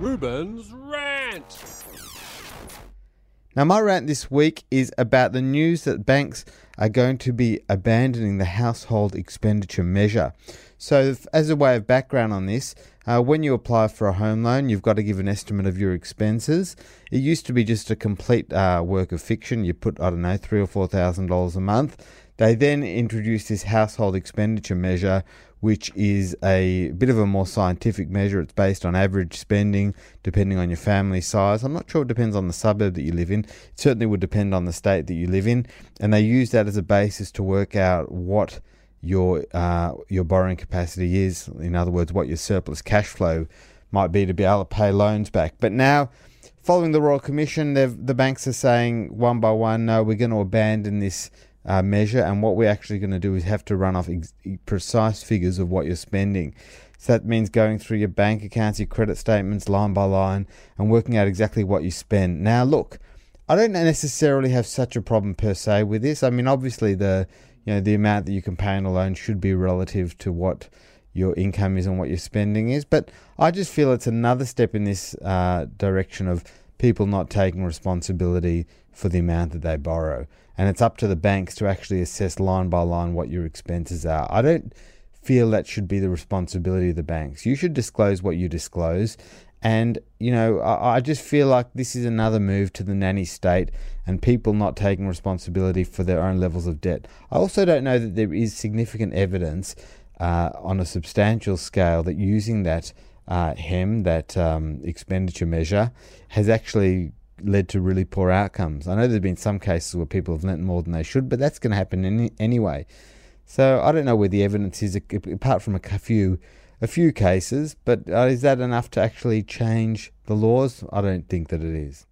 Reuben's Rant. Now, my rant this week is about the news that banks are going to be abandoning the household expenditure measure. So, as a way of background on this, uh, when you apply for a home loan, you've got to give an estimate of your expenses. It used to be just a complete uh, work of fiction. You put, I don't know, three or four thousand dollars a month. They then introduced this household expenditure measure, which is a bit of a more scientific measure. It's based on average spending depending on your family size. I'm not sure it depends on the suburb that you live in. It certainly would depend on the state that you live in. And they use that as a basis to work out what your uh, your borrowing capacity is. In other words, what your surplus cash flow might be to be able to pay loans back. But now, following the Royal Commission, the banks are saying one by one, no, we're going to abandon this uh, measure, and what we're actually going to do is have to run off ex- precise figures of what you're spending. So that means going through your bank accounts, your credit statements, line by line, and working out exactly what you spend. Now, look, I don't necessarily have such a problem per se with this. I mean, obviously, the you know the amount that you can pay on a loan should be relative to what your income is and what your spending is. But I just feel it's another step in this uh, direction of people not taking responsibility for the amount that they borrow. And it's up to the banks to actually assess line by line what your expenses are. I don't feel that should be the responsibility of the banks. You should disclose what you disclose. And, you know, I, I just feel like this is another move to the nanny state and people not taking responsibility for their own levels of debt. I also don't know that there is significant evidence uh, on a substantial scale that using that uh, HEM, that um, expenditure measure, has actually led to really poor outcomes. I know there's been some cases where people have lent more than they should, but that's going to happen any, anyway. So I don't know where the evidence is, apart from a few, a few cases. But uh, is that enough to actually change the laws? I don't think that it is.